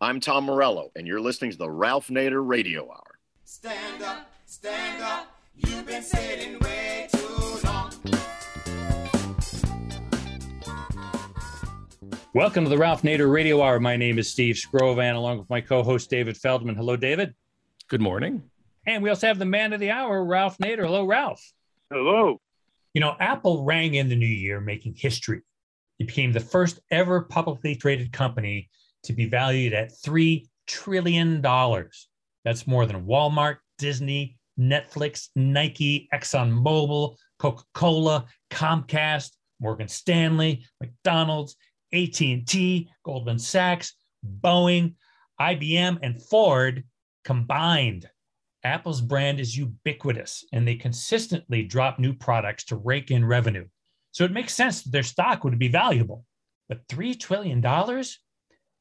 I'm Tom Morello, and you're listening to the Ralph Nader Radio Hour. Stand up, stand up. You've been sitting way too long. Welcome to the Ralph Nader Radio Hour. My name is Steve Scrovan, along with my co-host David Feldman. Hello, David. Good morning. And we also have the man of the hour, Ralph Nader. Hello, Ralph. Hello. You know, Apple rang in the new year making history. It became the first ever publicly traded company to be valued at $3 trillion. That's more than Walmart, Disney, Netflix, Nike, ExxonMobil, Coca Cola, Comcast, Morgan Stanley, McDonald's, AT&T, Goldman Sachs, Boeing, IBM, and Ford combined. Apple's brand is ubiquitous and they consistently drop new products to rake in revenue. So it makes sense that their stock would be valuable. But $3 trillion?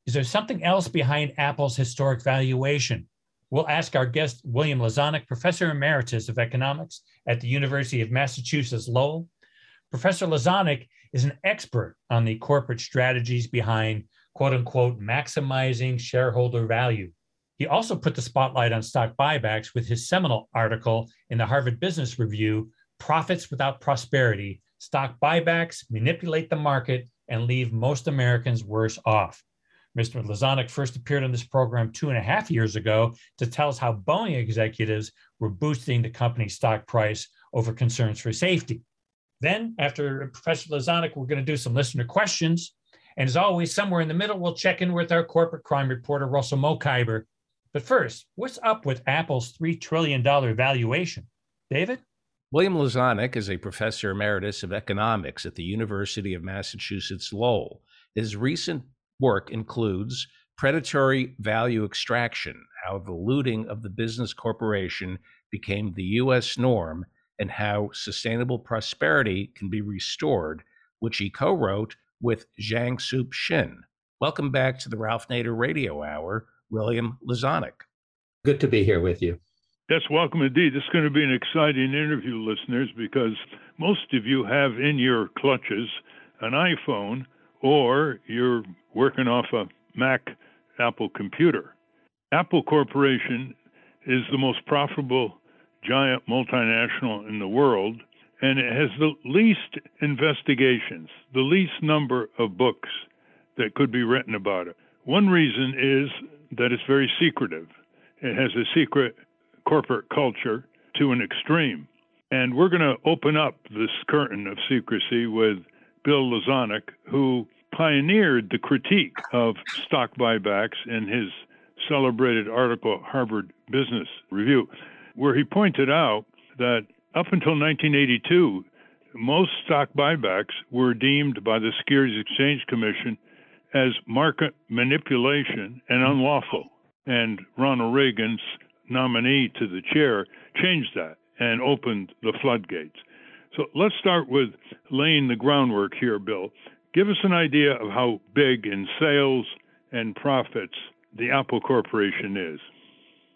Is there something else behind Apple's historic valuation? We'll ask our guest, William Lazonick, Professor Emeritus of Economics at the University of Massachusetts Lowell. Professor Lazonick is an expert on the corporate strategies behind quote unquote maximizing shareholder value. He also put the spotlight on stock buybacks with his seminal article in the Harvard Business Review Profits Without Prosperity Stock Buybacks Manipulate the Market and Leave Most Americans Worse Off. Mr. Lazonick first appeared on this program two and a half years ago to tell us how Boeing executives were boosting the company's stock price over concerns for safety. Then, after Professor Lazonick, we're going to do some listener questions. And as always, somewhere in the middle, we'll check in with our corporate crime reporter, Russell Mokhiber. But first, what's up with Apple's $3 trillion valuation? David? William Lazonick is a professor emeritus of economics at the University of Massachusetts Lowell. His recent work includes predatory value extraction, how the looting of the business corporation became the U.S. norm, and how sustainable prosperity can be restored, which he co wrote with Jang-Sup Shin. Welcome back to the Ralph Nader Radio Hour, William Lazonick. Good to be here with you. Yes, welcome indeed. This is going to be an exciting interview, listeners, because most of you have in your clutches an iPhone or you're working off a Mac Apple computer. Apple Corporation is the most profitable giant multinational in the world, and it has the least investigations, the least number of books that could be written about it. One reason is that it's very secretive. It has a secret corporate culture to an extreme. And we're going to open up this curtain of secrecy with Bill Lazonick, who pioneered the critique of stock buybacks in his celebrated article, Harvard Business Review, where he pointed out that up until 1982, most stock buybacks were deemed by the Securities Exchange Commission as market manipulation and unlawful. And Ronald Reagan's nominee to the chair changed that and opened the floodgates. So let's start with laying the groundwork here, Bill. Give us an idea of how big in sales and profits the Apple Corporation is.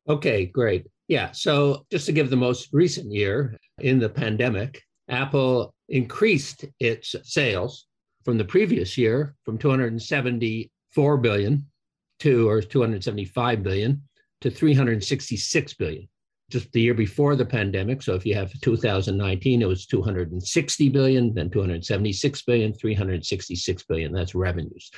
Okay, great. Yeah, so just to give the most recent year in the pandemic, Apple increased its sales from the previous year from 274 billion to or 275 billion to 366 billion just the year before the pandemic. So if you have 2019, it was 260 billion, then 276 billion, 366 billion. That's revenues.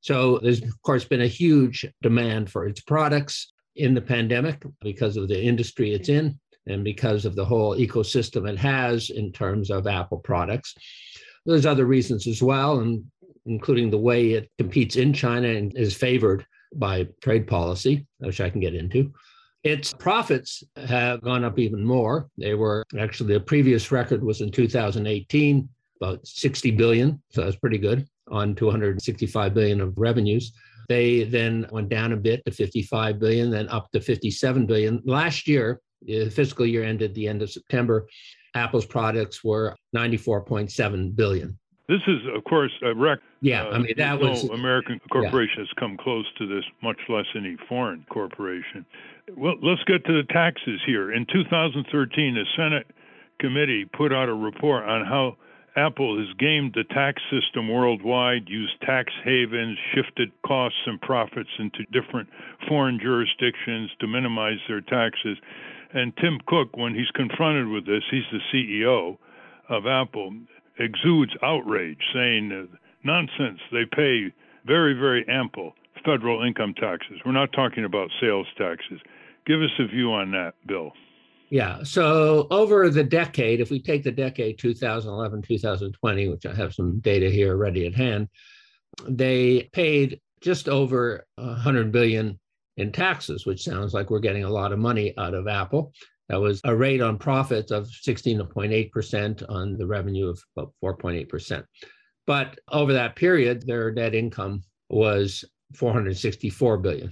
So there's of course been a huge demand for its products in the pandemic because of the industry it's in and because of the whole ecosystem it has in terms of Apple products. There's other reasons as well, and including the way it competes in China and is favored by trade policy, which I can get into. Its profits have gone up even more. They were actually the previous record was in 2018, about 60 billion. So that's pretty good on 265 billion of revenues. They then went down a bit to 55 billion, then up to 57 billion. Last year, the fiscal year ended the end of September. Apple's products were 94.7 billion. This is, of course, a record. Yeah, I uh, mean that no was American corporation yeah. has come close to this, much less any foreign corporation. Well, let's get to the taxes here. In 2013, the Senate committee put out a report on how Apple has gamed the tax system worldwide, used tax havens, shifted costs and profits into different foreign jurisdictions to minimize their taxes. And Tim Cook, when he's confronted with this, he's the CEO of Apple, exudes outrage, saying, nonsense, they pay very, very ample federal income taxes. We're not talking about sales taxes. Give us a view on that, Bill. Yeah. So over the decade, if we take the decade 2011, 2020, which I have some data here ready at hand, they paid just over 100 billion in taxes, which sounds like we're getting a lot of money out of Apple. That was a rate on profits of 16.8% on the revenue of about 4.8%. But over that period, their net income was 464 billion.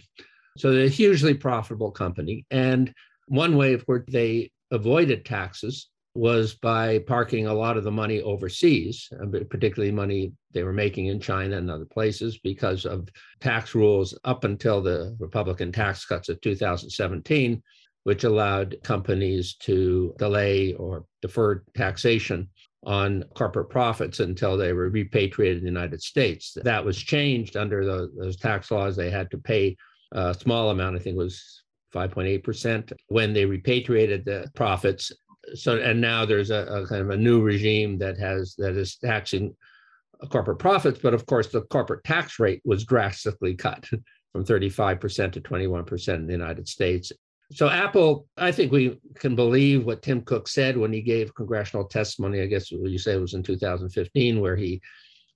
So they're a hugely profitable company. And one way of where they avoided taxes was by parking a lot of the money overseas, particularly money they were making in China and other places because of tax rules up until the Republican tax cuts of 2017, which allowed companies to delay or defer taxation on corporate profits until they were repatriated in the United States. That was changed under the, those tax laws. They had to pay a small amount, I think it was 5.8% when they repatriated the profits. So, and now there's a, a kind of a new regime that has that is taxing corporate profits, but of course the corporate tax rate was drastically cut from 35% to 21% in the United States. So Apple, I think we can believe what Tim Cook said when he gave congressional testimony. I guess you say it was in 2015, where he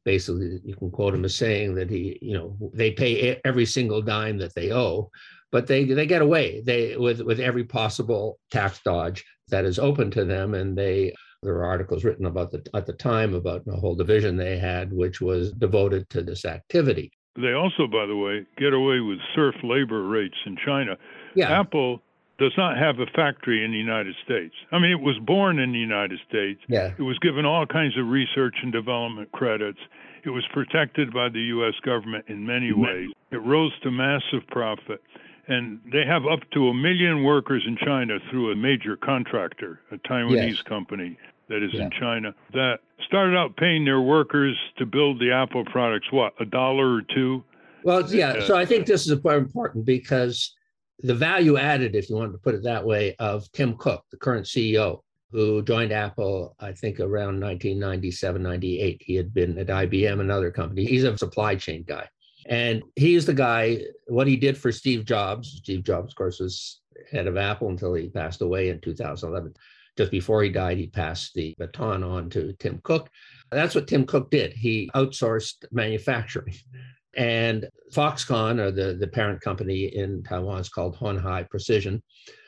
basically you can quote him as saying that he, you know, they pay every single dime that they owe, but they they get away they with with every possible tax dodge that is open to them, and they there were articles written about the at the time about the whole division they had, which was devoted to this activity. They also, by the way, get away with serf labor rates in China. Yeah. Apple does not have a factory in the United States. I mean, it was born in the United States. Yeah. It was given all kinds of research and development credits. It was protected by the U.S. government in many ways. It rose to massive profit. And they have up to a million workers in China through a major contractor, a Taiwanese Yes. company that is Yeah. in China, that started out paying their workers to build the Apple products, what, a dollar or two? Well, yeah. Uh, So I think this is important because the value added, if you wanted to put it that way, of Tim Cook, the current CEO, who joined Apple, I think around 1997, 98. He had been at IBM, another company. He's a supply chain guy. And he's the guy, what he did for Steve Jobs. Steve Jobs, of course, was head of Apple until he passed away in 2011. Just before he died, he passed the baton on to Tim Cook. That's what Tim Cook did. He outsourced manufacturing. And Foxconn, or the, the parent company in Taiwan, is called Hon Hai Precision.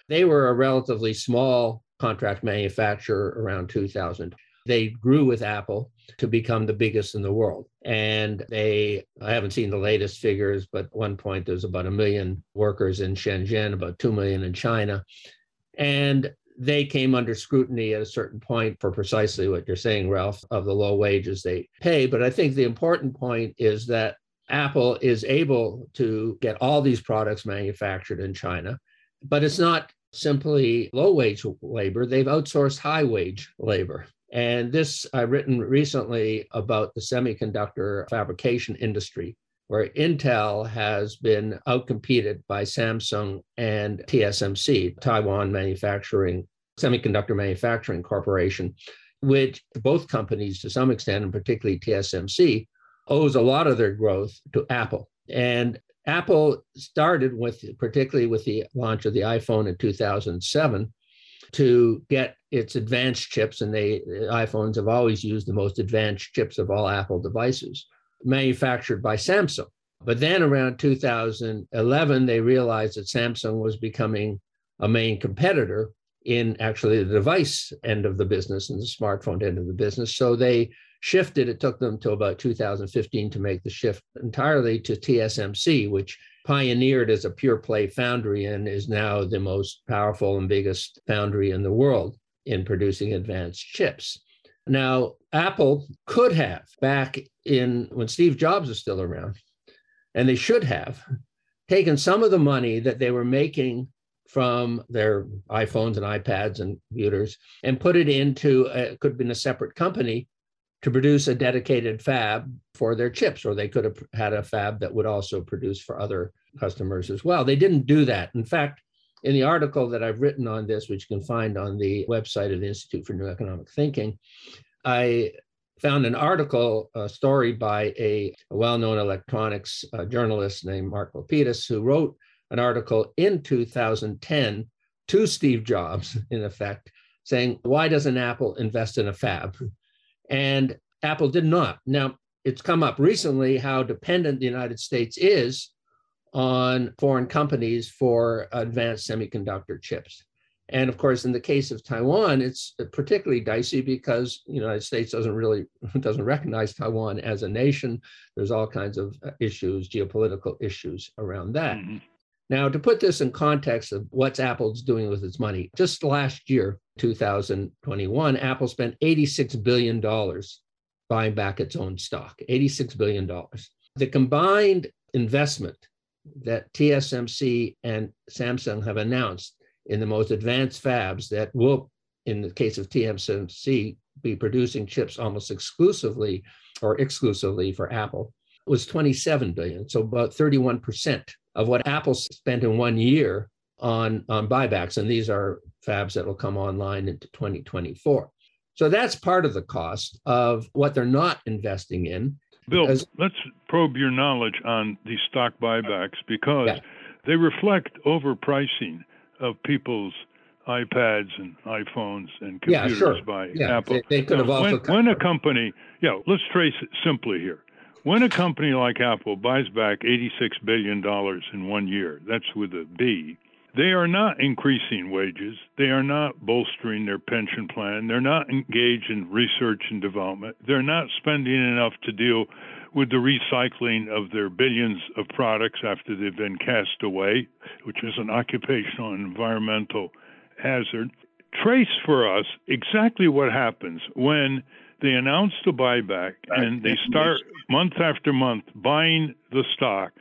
They were a relatively small contract manufacturer around 2000. They grew with Apple to become the biggest in the world. And they, I haven't seen the latest figures, but at one point there's about a million workers in Shenzhen, about 2 million in China. And they came under scrutiny at a certain point for precisely what you're saying, Ralph, of the low wages they pay. But I think the important point is that Apple is able to get all these products manufactured in China, but it's not simply low wage labor. They've outsourced high wage labor. And this I've written recently about the semiconductor fabrication industry, where Intel has been outcompeted by Samsung and TSMC, Taiwan Manufacturing Semiconductor Manufacturing Corporation, which both companies, to some extent, and particularly TSMC, owes a lot of their growth to Apple. And Apple started with, particularly with the launch of the iPhone in 2007, to get its advanced chips, and they iPhones have always used the most advanced chips of all Apple devices, manufactured by Samsung. But then around 2011, they realized that Samsung was becoming a main competitor in actually the device end of the business and the smartphone end of the business. So they shifted. It took them to about 2015 to make the shift entirely to TSMC, which pioneered as a pure play foundry and is now the most powerful and biggest foundry in the world in producing advanced chips. Now, Apple could have back in when Steve Jobs was still around, and they should have taken some of the money that they were making from their iPhones and iPads and computers and put it into a, could have been a separate company to produce a dedicated fab for their chips, or they could have had a fab that would also produce for other customers as well. They didn't do that. In fact, in the article that I've written on this, which you can find on the website of the Institute for New Economic Thinking, I found an article, a story by a, well known electronics uh, journalist named Mark LaPedus, who wrote an article in 2010 to Steve Jobs, in effect, saying, Why doesn't Apple invest in a fab? And Apple did not. Now, it's come up recently how dependent the United States is on foreign companies for advanced semiconductor chips. And of course, in the case of Taiwan, it's particularly dicey because the United States doesn't really doesn't recognize Taiwan as a nation. There's all kinds of issues, geopolitical issues around that. Mm-hmm. Now, to put this in context of what's Apple's doing with its money, just last year, 2021, Apple spent $86 billion buying back its own stock, $86 billion. The combined investment that TSMC and Samsung have announced in the most advanced fabs that will, in the case of TSMC, be producing chips almost exclusively or exclusively for Apple was 27 billion. So about 31% of what Apple spent in one year on, on buybacks. And these are fabs that will come online into 2024. So that's part of the cost of what they're not investing in. Bill, As, let's probe your knowledge on these stock buybacks because yeah. they reflect overpricing of people's iPads and iPhones and computers yeah, sure. by yeah, Apple. They, they could now, have also when, when a company, yeah, let's trace it simply here. When a company like Apple buys back $86 billion in one year, that's with a B, they are not increasing wages. They are not bolstering their pension plan. They're not engaged in research and development. They're not spending enough to deal with the recycling of their billions of products after they've been cast away, which is an occupational and environmental hazard. Trace for us exactly what happens when they announce the buyback and they start month after month buying the stock.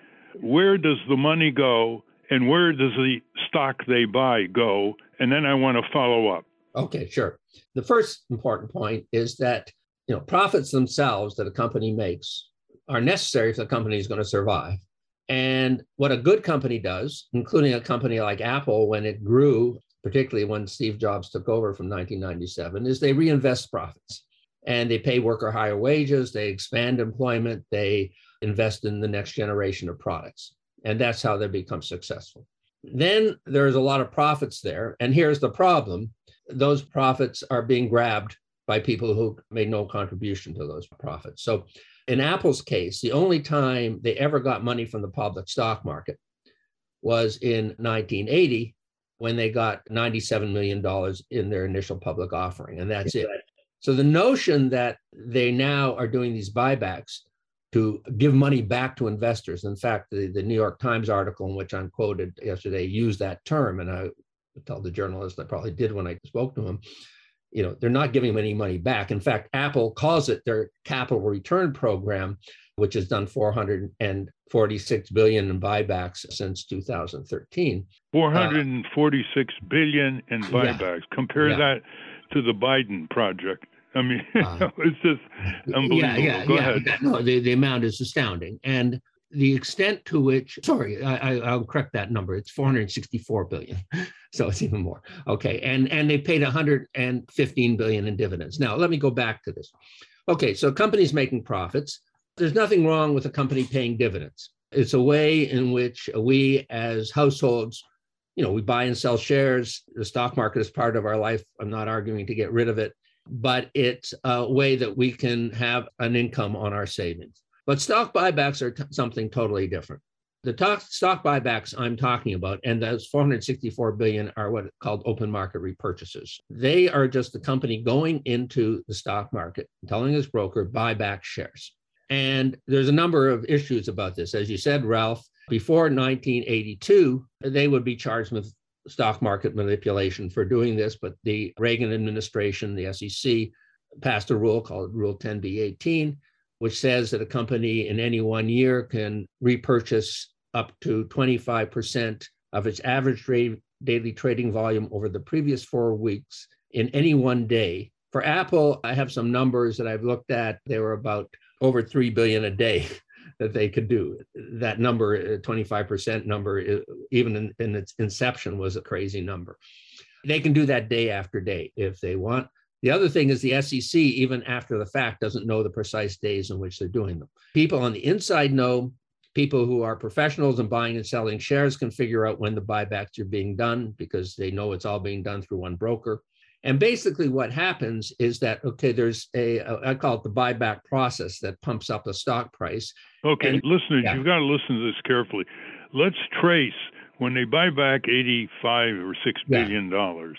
Where does the money go? and where does the stock they buy go? And then I want to follow up. Okay, sure. The first important point is that you know profits themselves that a company makes are necessary if the company is going to survive. And what a good company does, including a company like Apple when it grew, particularly when Steve Jobs took over from 1997, is they reinvest profits and they pay worker higher wages, they expand employment, they invest in the next generation of products. And that's how they become successful. Then there's a lot of profits there. And here's the problem those profits are being grabbed by people who made no contribution to those profits. So in Apple's case, the only time they ever got money from the public stock market was in 1980 when they got $97 million in their initial public offering. And that's it. So the notion that they now are doing these buybacks to give money back to investors. In fact, the, the New York Times article in which I'm quoted yesterday used that term, and I tell the journalist I probably did when I spoke to him. You know, they're not giving any money back. In fact, Apple calls it their capital return program, which has done 446 billion in buybacks since 2013. 446 uh, billion in buybacks. Yeah, Compare yeah. that to the Biden project. I mean, uh, it's just unbelievable. Yeah, yeah, Go yeah. ahead. No, the, the amount is astounding. And the extent to which, sorry, I, will correct that number. It's 464 billion. So it's even more. Okay. And, and they paid 115 billion in dividends. Now, let me go back to this. Okay. So companies making profits. There's nothing wrong with a company paying dividends. It's a way in which we as households you know, we buy and sell shares. The stock market is part of our life. I'm not arguing to get rid of it but it's a way that we can have an income on our savings. But stock buybacks are t- something totally different. The stock buybacks I'm talking about, and those 464 billion are what called open market repurchases. They are just the company going into the stock market, telling its broker buy back shares. And there's a number of issues about this. As you said, Ralph, before 1982, they would be charged with stock market manipulation for doing this, but the Reagan administration, the SEC, passed a rule called Rule 10b-18, which says that a company in any one year can repurchase up to 25% of its average daily trading volume over the previous four weeks in any one day For Apple, I have some numbers that I've looked at. They were about over 3 billion a day that they could do. That number, uh, 25% number, uh, even in, in its inception, was a crazy number. They can do that day after day if they want. The other thing is the SEC, even after the fact, doesn't know the precise days in which they're doing them. People on the inside know. People who are professionals and buying and selling shares can figure out when the buybacks are being done because they know it's all being done through one broker. And basically, what happens is that okay, there's a I call it the buyback process that pumps up the stock price. Okay, and, listeners, yeah. you've got to listen to this carefully. Let's trace when they buy back 85 or 6 billion dollars.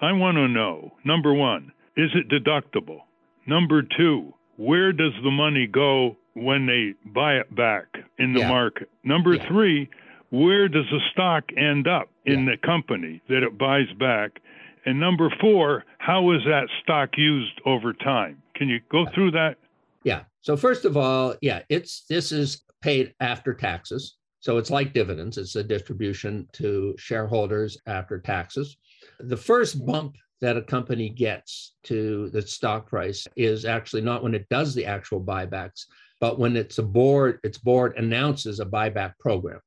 Yeah. I want to know number one, is it deductible? Number two, where does the money go when they buy it back in the yeah. market? Number three, where does the stock end up in the company that it buys back? And number four, how is that stock used over time? Can you go through that? Yeah. So first of all, yeah, it's this is paid after taxes. So it's like dividends. It's a distribution to shareholders after taxes. The first bump that a company gets to the stock price is actually not when it does the actual buybacks, but when it's a board, its board announces a buyback program.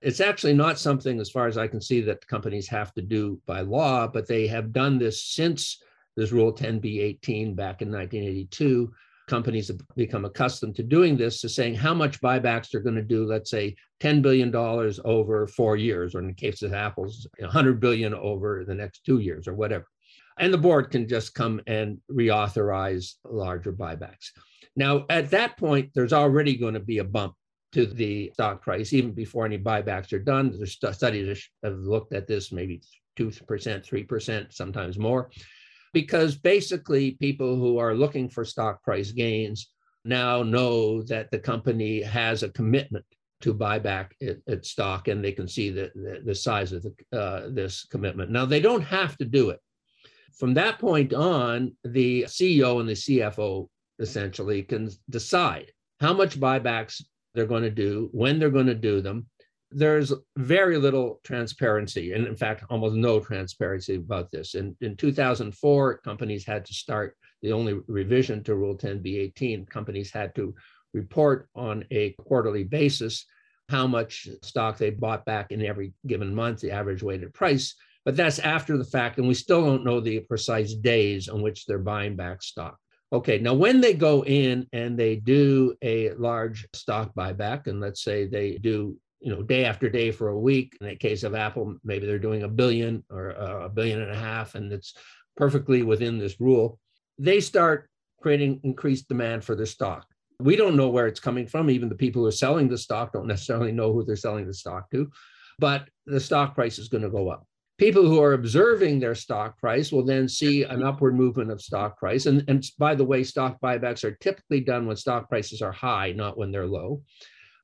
It's actually not something, as far as I can see, that companies have to do by law, but they have done this since this Rule 10b-18 back in 1982. Companies have become accustomed to doing this, to saying how much buybacks they're going to do, let's say $10 billion over four years, or in the case of Apple's, 100 billion over the next two years, or whatever. And the board can just come and reauthorize larger buybacks. Now, at that point, there's already going to be a bump to the stock price, even before any buybacks are done. There's studies have looked at this, maybe 2%, 3%, sometimes more, because basically people who are looking for stock price gains now know that the company has a commitment to buy back its stock and they can see the, the, the size of the, uh, this commitment. Now, they don't have to do it. From that point on, the CEO and the CFO essentially can decide how much buybacks they're going to do, when they're going to do them. There's very little transparency, and in fact, almost no transparency about this. In, in 2004, companies had to start the only revision to Rule 10b-18. Companies had to report on a quarterly basis how much stock they bought back in every given month, the average weighted price. But that's after the fact, and we still don't know the precise days on which they're buying back stock. Okay, now when they go in and they do a large stock buyback, and let's say they do, you know, day after day for a week, in the case of Apple, maybe they're doing a billion or uh, a billion and a half, and it's perfectly within this rule, they start creating increased demand for their stock. We don't know where it's coming from. Even the people who are selling the stock don't necessarily know who they're selling the stock to, but the stock price is going to go up people who are observing their stock price will then see an upward movement of stock price. And, and by the way, stock buybacks are typically done when stock prices are high, not when they're low.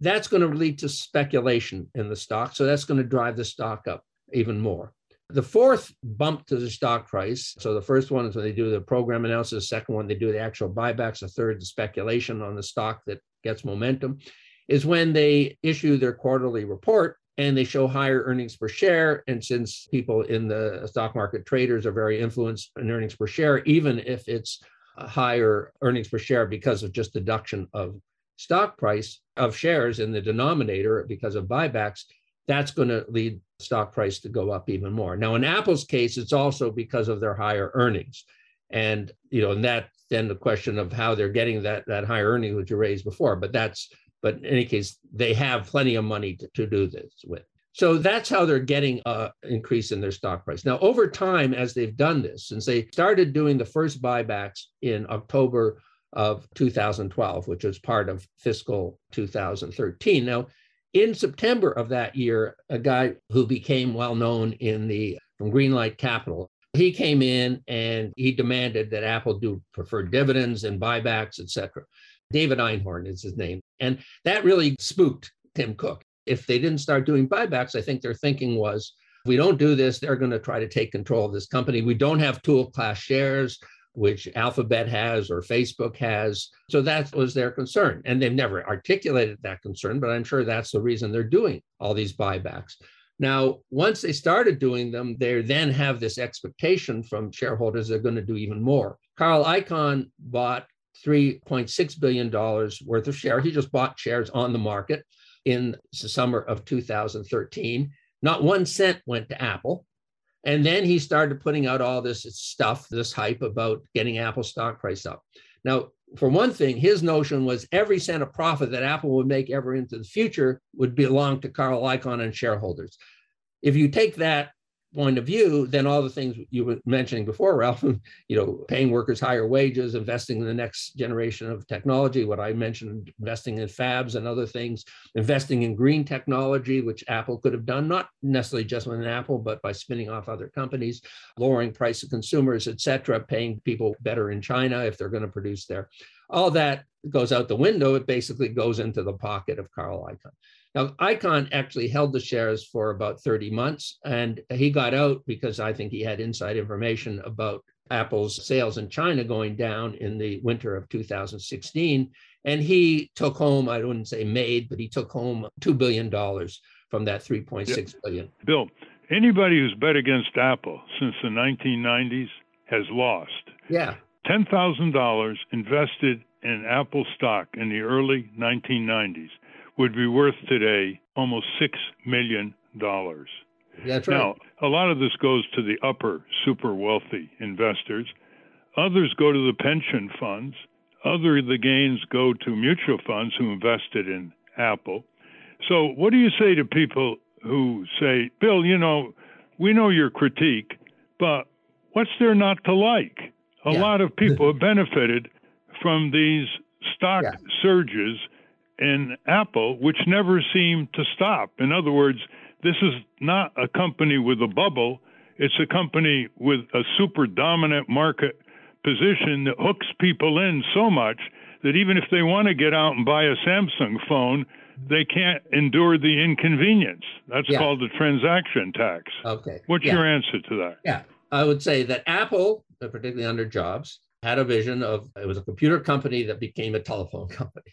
That's going to lead to speculation in the stock. So that's going to drive the stock up even more. The fourth bump to the stock price. So the first one is when they do the program analysis. The second one, they do the actual buybacks. The third, the speculation on the stock that gets momentum, is when they issue their quarterly report and they show higher earnings per share. And since people in the stock market traders are very influenced in earnings per share, even if it's higher earnings per share because of just deduction of stock price of shares in the denominator because of buybacks, that's going to lead stock price to go up even more. Now, in Apple's case, it's also because of their higher earnings. And you know, and that then the question of how they're getting that that higher earning, which you raised before, but that's but in any case, they have plenty of money to, to do this with. So that's how they're getting an increase in their stock price. Now, over time, as they've done this, since they started doing the first buybacks in October of 2012, which was part of fiscal 2013. Now, in September of that year, a guy who became well known in the from Greenlight Capital, he came in and he demanded that Apple do preferred dividends and buybacks, et cetera. David Einhorn is his name. And that really spooked Tim Cook. If they didn't start doing buybacks, I think their thinking was if we don't do this, they're going to try to take control of this company. We don't have dual class shares, which Alphabet has or Facebook has. So that was their concern. And they've never articulated that concern, but I'm sure that's the reason they're doing all these buybacks. Now, once they started doing them, they then have this expectation from shareholders they're going to do even more. Carl Icahn bought $3.6 billion worth of shares. He just bought shares on the market in the summer of 2013. Not one cent went to Apple. And then he started putting out all this stuff, this hype about getting Apple stock price up. Now, for one thing, his notion was every cent of profit that Apple would make ever into the future would belong to Carl Icahn and shareholders. If you take that point of view, then all the things you were mentioning before, Ralph, you know, paying workers higher wages, investing in the next generation of technology, what I mentioned, investing in fabs and other things, investing in green technology, which Apple could have done, not necessarily just with an Apple, but by spinning off other companies, lowering price of consumers, et cetera, paying people better in China if they're going to produce there. All that goes out the window. It basically goes into the pocket of Carl Icahn. Now, Icahn actually held the shares for about 30 months, and he got out because I think he had inside information about Apple's sales in China going down in the winter of 2016. And he took home, I wouldn't say made, but he took home $2 billion from that 3.6 yeah. billion. Bill, anybody who's bet against Apple since the 1990s has lost. Yeah. $10,000 invested in Apple stock in the early 1990s would be worth today almost $6 million. That's right. Now, a lot of this goes to the upper super wealthy investors. Others go to the pension funds. Other the gains go to mutual funds who invested in Apple. So, what do you say to people who say, Bill, you know, we know your critique, but what's there not to like? A yeah. lot of people have benefited from these stock yeah. surges in Apple, which never seemed to stop. In other words, this is not a company with a bubble, it's a company with a super dominant market position that hooks people in so much that even if they want to get out and buy a Samsung phone, they can't endure the inconvenience. That's yeah. called the transaction tax. Okay. What's yeah. your answer to that? Yeah. I would say that Apple, particularly under Jobs, had a vision of it was a computer company that became a telephone company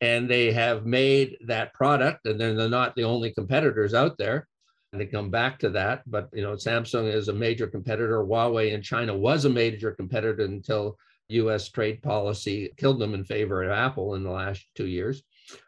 and they have made that product and then they're not the only competitors out there. And they come back to that but you know samsung is a major competitor. Huawei in china was a major competitor until us trade policy killed them in favor of apple in the last two years.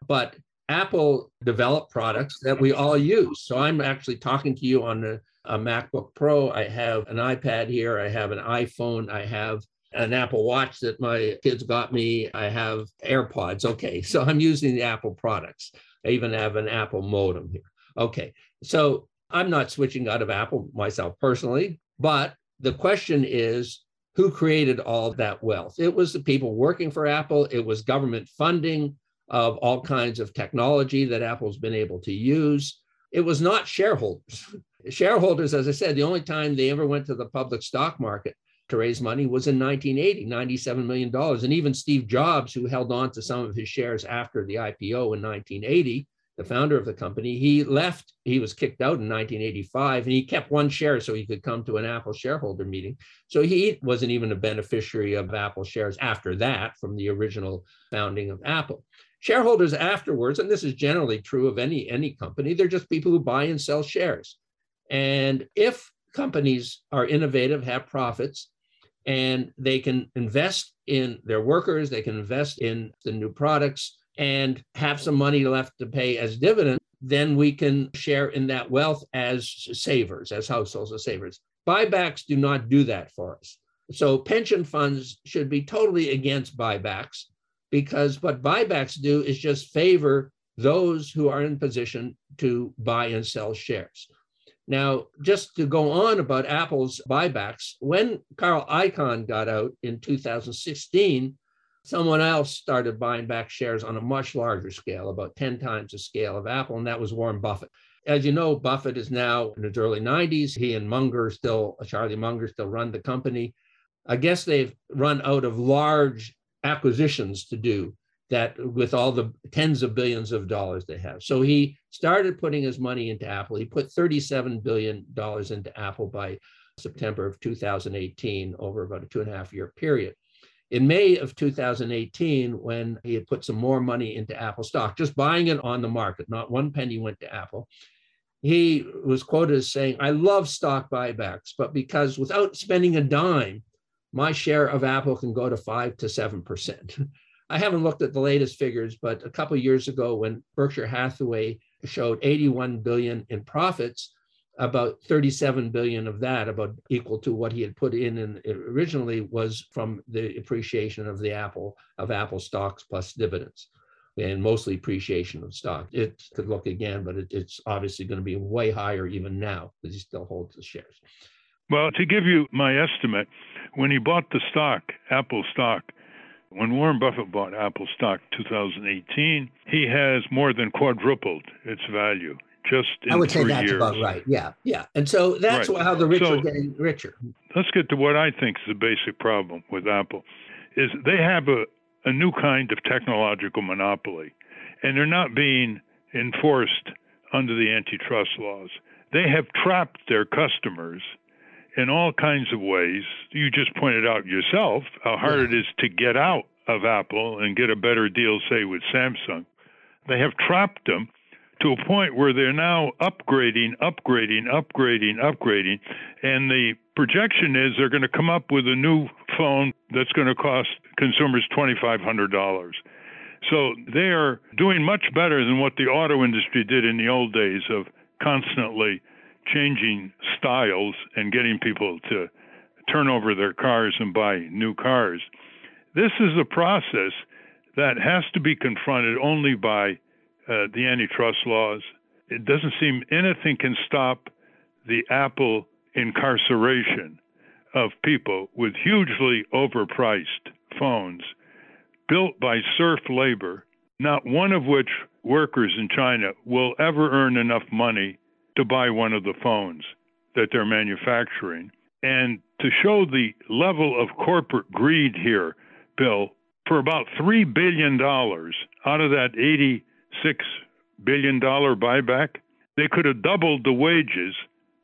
But apple developed products that we all use. So i'm actually talking to you on a, a macbook pro. I have an ipad here. I have an iphone. I have an Apple Watch that my kids got me. I have AirPods. Okay, so I'm using the Apple products. I even have an Apple modem here. Okay, so I'm not switching out of Apple myself personally, but the question is who created all that wealth? It was the people working for Apple, it was government funding of all kinds of technology that Apple's been able to use. It was not shareholders. shareholders, as I said, the only time they ever went to the public stock market to raise money was in 1980, $97 million. And even Steve Jobs, who held on to some of his shares after the IPO in 1980, the founder of the company, he left, he was kicked out in 1985, and he kept one share so he could come to an Apple shareholder meeting. So he wasn't even a beneficiary of Apple shares after that from the original founding of Apple. Shareholders afterwards, and this is generally true of any, any company, they're just people who buy and sell shares. And if companies are innovative, have profits, and they can invest in their workers, they can invest in the new products and have some money left to pay as dividend, then we can share in that wealth as savers, as households as savers. Buybacks do not do that for us. So pension funds should be totally against buybacks because what buybacks do is just favor those who are in position to buy and sell shares. Now, just to go on about Apple's buybacks, when Carl Icahn got out in 2016, someone else started buying back shares on a much larger scale, about 10 times the scale of Apple, and that was Warren Buffett. As you know, Buffett is now in his early 90s. He and Munger still, Charlie Munger still run the company. I guess they've run out of large acquisitions to do that with all the tens of billions of dollars they have. So he started putting his money into Apple. He put $37 billion into Apple by September of 2018 over about a two and a half year period. In May of 2018, when he had put some more money into Apple stock, just buying it on the market, not one penny went to Apple, he was quoted as saying, I love stock buybacks, but because without spending a dime, my share of Apple can go to five to 7%. I haven't looked at the latest figures, but a couple years ago when Berkshire Hathaway showed 81 billion in profits, about 37 billion of that, about equal to what he had put in, and originally was from the appreciation of the Apple of Apple stocks plus dividends and mostly appreciation of stock. It could look again, but it, it's obviously going to be way higher even now because he still holds the shares. Well, to give you my estimate, when he bought the stock, Apple stock, when Warren Buffett bought Apple stock 2018, he has more than quadrupled its value just in I would say that's years. about right. Yeah, yeah. And so that's Right. how the rich So- are getting richer. Let's get to what I think is the basic problem with Apple is they have a, a new kind of technological monopoly and they're not being enforced under the antitrust laws. They have trapped their customers in all kinds of ways. You just pointed out yourself how hard it is to get out of Apple and get a better deal, say, with Samsung. They have trapped them to a point where they're now upgrading, upgrading, upgrading, upgrading. And the projection is they're going to come up with a new phone that's going to cost consumers $2,500. So they are doing much better than what the auto industry did in the old days of constantly changing styles and getting people to turn over their cars and buy new cars. This is a process that has to be confronted only by uh, the antitrust laws. It doesn't seem anything can stop the Apple incarceration of people with hugely overpriced phones built by serf labor, not one of which workers in China will ever earn enough money to buy one of the phones that they're manufacturing. And to show the level of corporate greed here, Bill, for about $3 billion out of that $86 billion buyback, they could have doubled the wages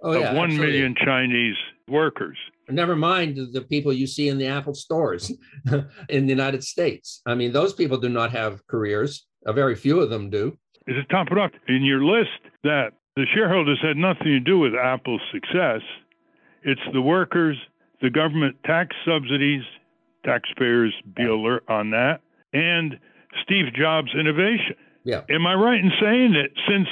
Oh, of yeah, one absolutely. million Chinese workers. Never mind the people you see in the Apple stores in the United States. I mean, those people do not have careers. A very few of them do. Is it top it up in your list that the shareholders had nothing to do with Apple's success? It's the workers, the government tax subsidies, taxpayers be alert on that, and Steve Jobs' innovation. Yeah. Am I right in saying that since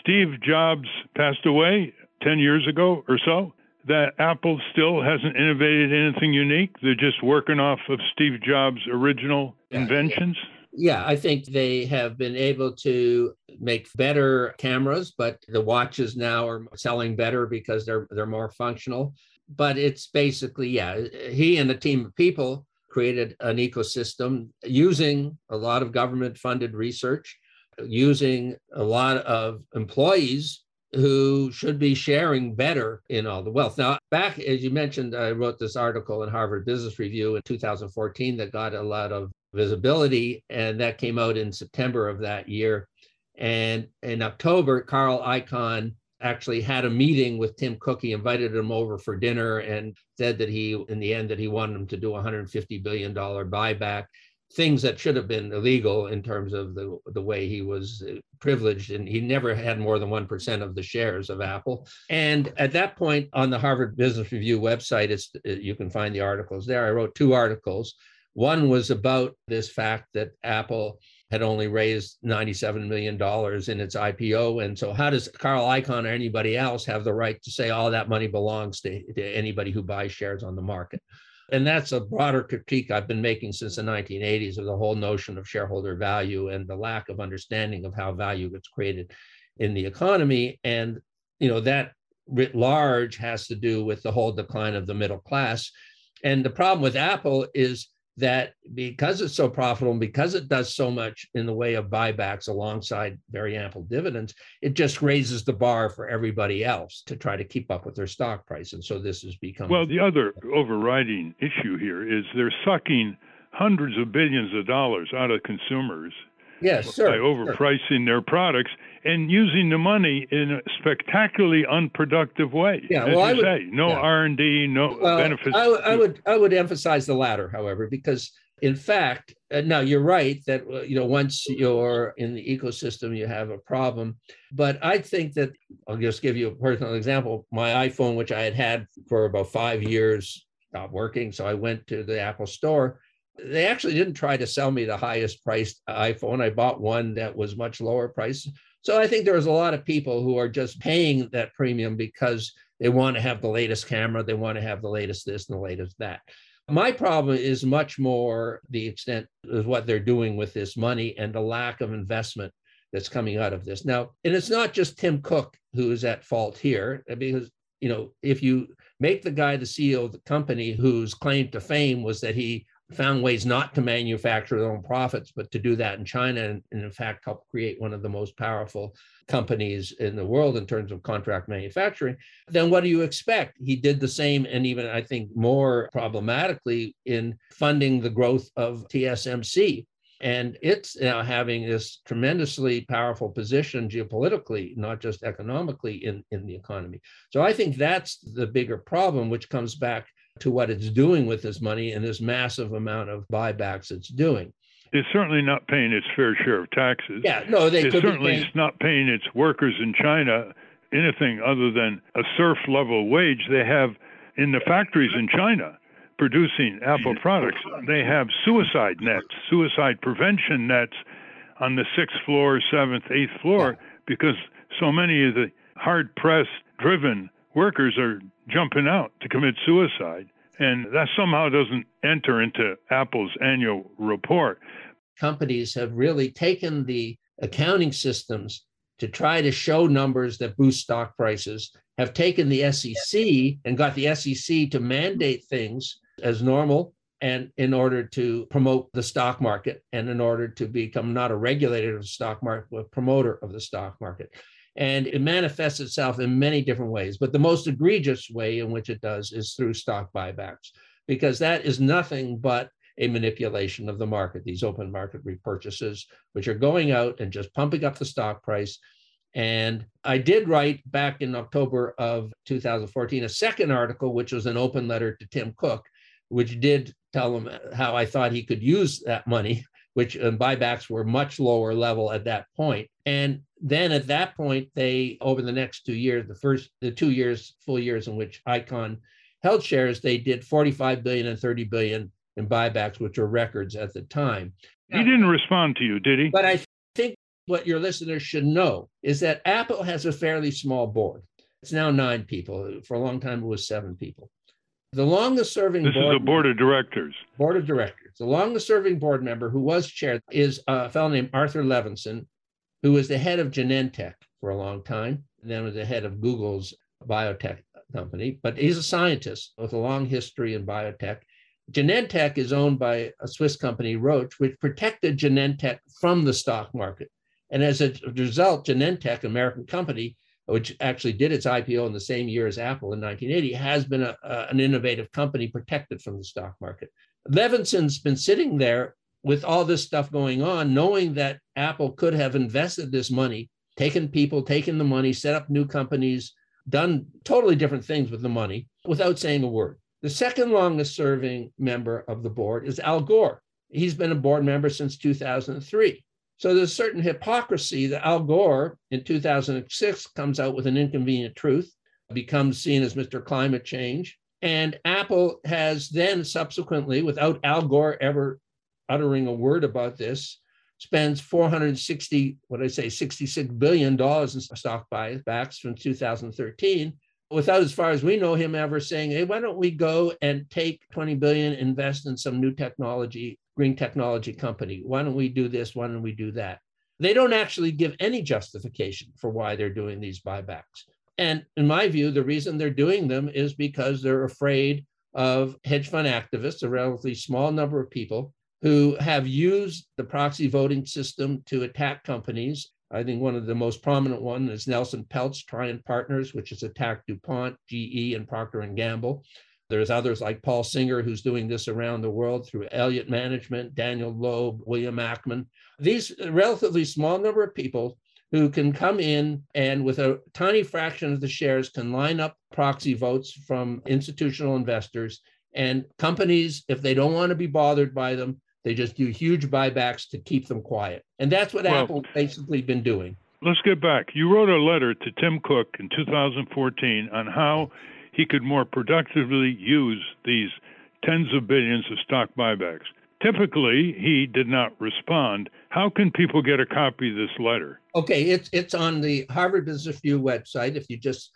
Steve Jobs passed away 10 years ago or so, that Apple still hasn't innovated anything unique? They're just working off of Steve Jobs' original Yeah, inventions? Yeah, I think they have been able to make better cameras, but the watches now are selling better because they're they're more functional. But it's basically, yeah, he and a team of people created an ecosystem using a lot of government funded research, using a lot of employees who should be sharing better in all the wealth. Now, back as you mentioned, I wrote this article in Harvard Business Review in 2014 that got a lot of visibility, and that came out in September of that year. And in October, Carl Icahn actually had a meeting with Tim Cook. He invited him over for dinner and said that he, in the end, that he wanted him to do a $150 billion buyback, things that should have been illegal in terms of the, the way he was uh, privileged. And he never had more than 1% of the shares of Apple. And at that point on the Harvard Business Review website, it's, uh, you can find the articles there. I wrote two articles. One was about this fact that Apple had only raised $97 million in its IPO. And so, how does Carl Icahn or anybody else have the right to say all that money belongs to, to anybody who buys shares on the market? And that's a broader critique I've been making since the 1980s of the whole notion of shareholder value and the lack of understanding of how value gets created in the economy. And, you know, that writ large has to do with the whole decline of the middle class. And the problem with Apple is that because it's so profitable and because it does so much in the way of buybacks alongside very ample dividends, it just raises the bar for everybody else to try to keep up with their stock price. And so this has become Well, the other overriding issue here is they're sucking hundreds of billions of dollars out of consumers yes, sir. by overpricing their products and using the money in a spectacularly unproductive way. Yeah, as well, I would- say, no yeah. R and D, no well, benefits. I, I would I would emphasize the latter, however, because in fact, uh, now you're right that uh, you know once you're in the ecosystem you have a problem but i think that i'll just give you a personal example my iphone which i had had for about five years stopped working so i went to the apple store they actually didn't try to sell me the highest priced iphone i bought one that was much lower price so i think there's a lot of people who are just paying that premium because they want to have the latest camera they want to have the latest this and the latest that my problem is much more the extent of what they're doing with this money and the lack of investment that's coming out of this. Now, and it's not just Tim Cook who is at fault here, uh, because you know, if you make the guy the CEO of the company whose claim to fame was that he found ways not to manufacture their own profits, but to do that in China and, and, in fact help create one of the most powerful companies in the world in terms of contract manufacturing, then what do you expect? He did the same and even I think more problematically in funding the growth of TSMC. And it's now having this tremendously powerful position geopolitically, not just economically in, in the economy. So I think that's the bigger problem, which comes back to what it's doing with this money and this massive amount of buybacks it's doing. It's certainly not paying its fair share of taxes. Yeah, no, they it's could certainly paying, not paying its workers in China anything other than a serf level wage they have in the factories in China producing Apple products. They have suicide nets, suicide prevention nets on the sixth floor, seventh, eighth floor, because so many of the hard pressed, driven workers are jumping out to commit suicide. And that somehow doesn't enter into Apple's annual report. Companies have really taken the accounting systems to try to show numbers that boost stock prices, have taken the SEC and got the SEC to mandate things as normal and in order to promote the stock market and in order to become not a regulator of the stock market, but a promoter of the stock market. And it manifests itself in many different ways. But the most egregious way in which it does is through stock buybacks, because that is nothing but a manipulation of the market, these open market repurchases, which are going out and just pumping up the stock price. And I did write back in October of 2014 a second article, which was an open letter to Tim Cook, which did tell him how I thought he could use that money which um, buybacks were much lower level at that point. And then at that point, they over the next two years, the first the two years, full years in which Icahn held shares, they did 45 billion and 30 billion in buybacks, which were records at the time. He didn't respond to you, did he? But I think what your listeners should know is that Apple has a fairly small board. It's now nine people. For a long time, it was seven people. The longest serving this board is a board of directors. Board of directors. The longest serving board member who was chair is a fellow named Arthur Levinson, who was the head of Genentech for a long time, and then was the head of Google's biotech company. But he's a scientist with a long history in biotech. Genentech is owned by a Swiss company, Roche, which protected Genentech from the stock market. And as a result, Genentech, American company, which actually did its IPO in the same year as Apple in 1980, has been a, a, an innovative company protected from the stock market. Levinson's been sitting there with all this stuff going on, knowing that Apple could have invested this money, taken people, taken the money, set up new companies, done totally different things with the money without saying a word. The second longest serving member of the board is Al Gore. He's been a board member since 2003. So there's a certain hypocrisy that Al Gore in 2006 comes out with an inconvenient truth, becomes seen as Mr. Climate Change. And Apple has then subsequently, without Al Gore ever uttering a word about this, spends 460, what I say, $66 billion in stock buybacks from 2013 without, as far as we know, him ever saying, hey, why don't we go and take 20 billion, invest in some new technology green technology company. Why don't we do this? Why don't we do that? They don't actually give any justification for why they're doing these buybacks. And in my view, the reason they're doing them is because they're afraid of hedge fund activists, a relatively small number of people who have used the proxy voting system to attack companies. I think one of the most prominent one is Nelson Peltz, Trian Partners, which has attacked DuPont, GE, and Procter and Gamble. There's others like Paul Singer, who's doing this around the world through Elliott Management, Daniel Loeb, William Ackman. These relatively small number of people who can come in and with a tiny fraction of the shares can line up proxy votes from institutional investors and companies if they don't want to be bothered by them They just do huge buybacks to keep them quiet. And that's what Well- Apple basically been doing. Let's get back. You wrote a letter to Tim Cook in 2014 on how he could more productively use these tens of billions of stock buybacks. Typically, he did not respond. How can people get a copy of this letter? Okay, it's it's on the Harvard Business Review website. If you just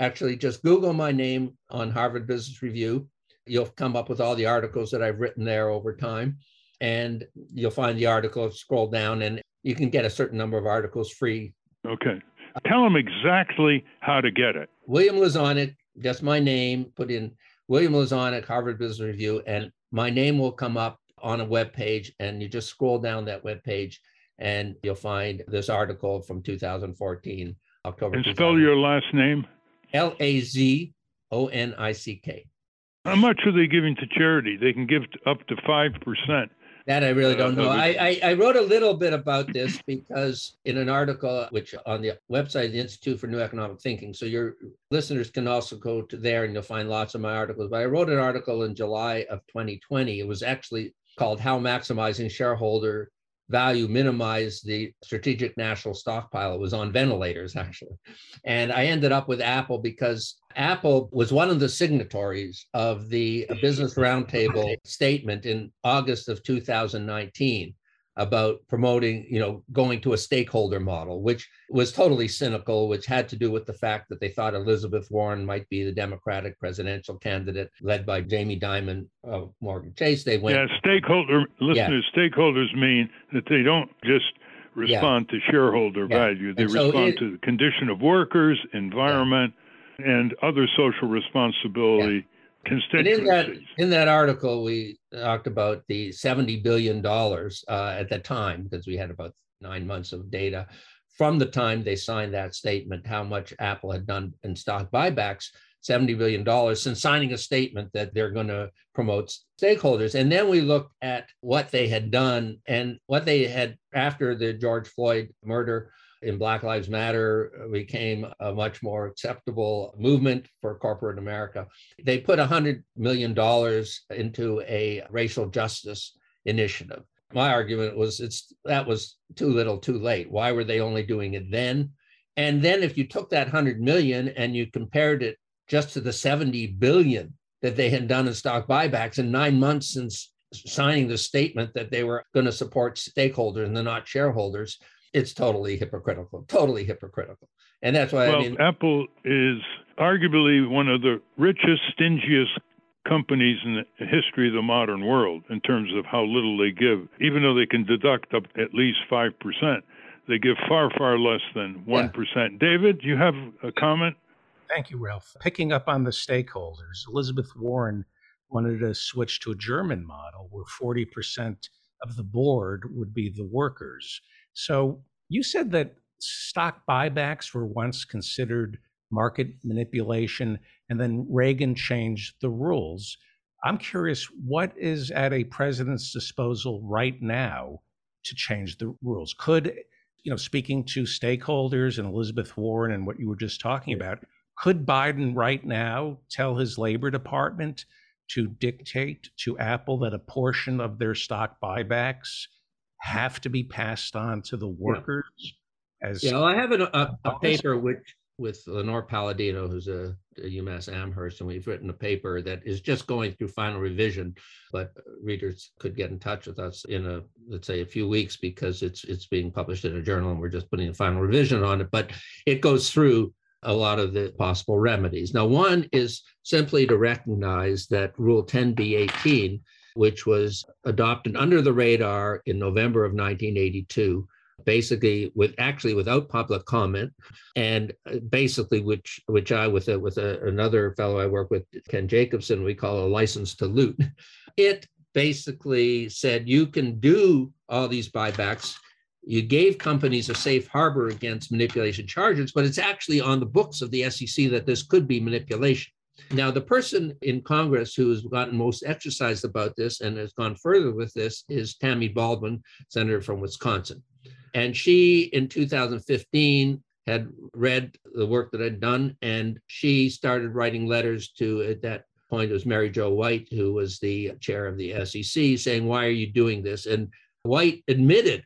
actually just Google my name on Harvard Business Review, you'll come up with all the articles that I've written there over time. And you'll find the article, scroll down, and you can get a certain number of articles free. Okay. Tell them exactly how to get it. William Lazonick, just my name, put in William Lazonick, Harvard Business Review, and my name will come up on a web page. And you just scroll down that web page, and you'll find this article from 2014, October. And spell your last name. L A Z O N I C K. How much are they giving to charity? They can give up to 5%. That I really don't know. I. I, I wrote a little bit about this because in an article which on the website of the Institute for New Economic Thinking. So your listeners can also go to there and you'll find lots of my articles. But I wrote an article in July of 2020. It was actually called How Maximizing Shareholder Value Minimize the Strategic National Stockpile. It was on ventilators, mm-hmm. actually. And I ended up with Apple because Apple was one of the signatories of the Business Roundtable statement in August of 2019 about promoting, you know, going to a stakeholder model, which was totally cynical, which had to do with the fact that they thought Elizabeth Warren might be the Democratic presidential candidate led by Jamie Dimon of Morgan Chase. They went, Yeah, stakeholder listeners, stakeholders mean that they don't just respond to shareholder Yeah. value. They And so respond it- to the condition of workers, environment, and other social responsibility And in that in that article, we talked about the seventy billion dollars uh, at the time because we had about nine months of data from the time they signed that statement. How much Apple had done in stock buybacks, seventy billion dollars since signing a statement that they're going to promote stakeholders. And then we looked at what they had done and what they had after the George Floyd murder in Black Lives Matter uh, became a much more acceptable movement for corporate America. They put $100 million into a racial justice initiative. My argument was it's that was too little too late. Why were they only doing it then? And then if you took that 100 million and you compared it just to the 70 billion that they had done in stock buybacks in nine months since signing the statement that they were going to support stakeholders and not shareholders, it's totally hypocritical, totally hypocritical. And that's why well, I mean, Apple is arguably one of the richest, stingiest companies in the history of the modern world in terms of how little they give. Even though they can deduct up at least 5%, they give far, far less than 1%. David, you have a comment? Thank you, Ralph. Picking up on the stakeholders, Elizabeth Warren wanted to switch to a German model where 40% of the board would be the workers. So you said that stock buybacks were once considered market manipulation, and then Reagan changed the rules. I'm curious, what is at a president's disposal right now to change the rules? Could, you know, speaking to stakeholders and Elizabeth Warren and what you were just talking about, could Biden right now tell his Labor Department to dictate to Apple that a portion of their stock buybacks have to be passed on to the workers? As Yeah, well, I have an, a, a paper which with Lenore Palladino, who's a, a UMass Amherst, and we've written a paper that is just going through final revision. But readers could get in touch with us in a let's say a few weeks because it's it's being published in a journal and we're just putting a final revision on it. But it goes through a lot of the possible remedies. Now, one is simply to recognize that Rule 10b-18, which was adopted under the radar in November of 1982 basically with actually without public comment and uh, basically which which i with a, with a, another fellow i work with ken jacobson we call a license to loot. It basically said you can do all these buybacks. You gave companies a safe harbor against manipulation charges but it's actually on the books of the sec that this could be manipulation now, the person in Congress who has gotten most exercised about this and has gone further with this is Tammy Baldwin, senator from Wisconsin. And she, in 2015, had read the work that I'd done, and she started writing letters to uh, that point, it was Mary Jo White, who was the chair of the SEC, saying, Why are you doing this? And White admitted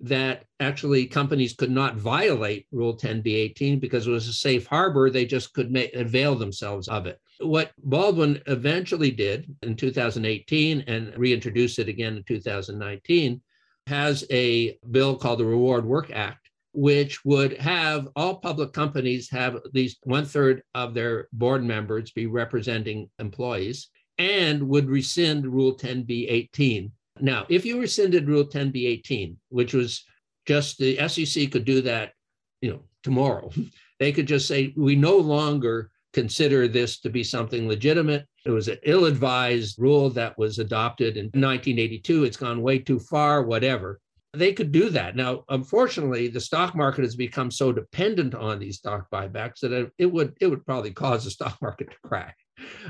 that actually companies could not violate Rule 10b-18 because it was a safe harbor. They just could make, avail themselves of it. What Baldwin eventually did in 2018 and reintroduced it again in 2019 has a bill called the Reward Work Act, which would have all public companies have at least one third of their board members be representing employees and would rescind Rule 10b-18 now, if you rescinded Rule 10b-18, which was just the SEC could do that, you know, tomorrow, they could just say we no longer consider this to be something legitimate. It was an ill-advised rule that was adopted in 1982. It's gone way too far, whatever. They could do that. Now, unfortunately, the stock market has become so dependent on these stock buybacks that it would it would probably cause the stock market to crack.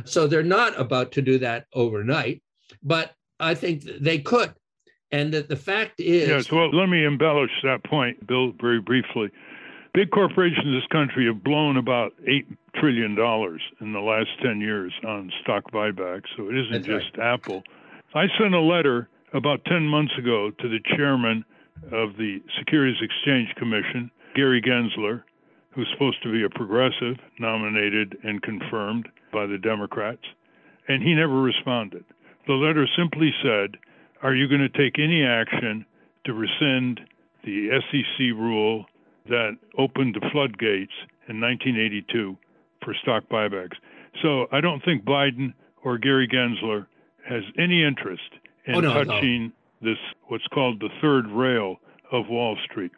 So they're not about to do that overnight, but I think they could. And that the fact is. Yes, well, let me embellish that point, Bill, very briefly. Big corporations in this country have blown about $8 trillion in the last 10 years on stock buybacks. So it isn't just Apple. I sent a letter about 10 months ago to the chairman of the Securities Exchange Commission, Gary Gensler, who's supposed to be a progressive, nominated and confirmed by the Democrats, and he never responded. The letter simply said, Are you going to take any action to rescind the SEC rule that opened the floodgates in 1982 for stock buybacks? So I don't think Biden or Gary Gensler has any interest in Oh, no, no. touching this, what's called the third rail of Wall Street.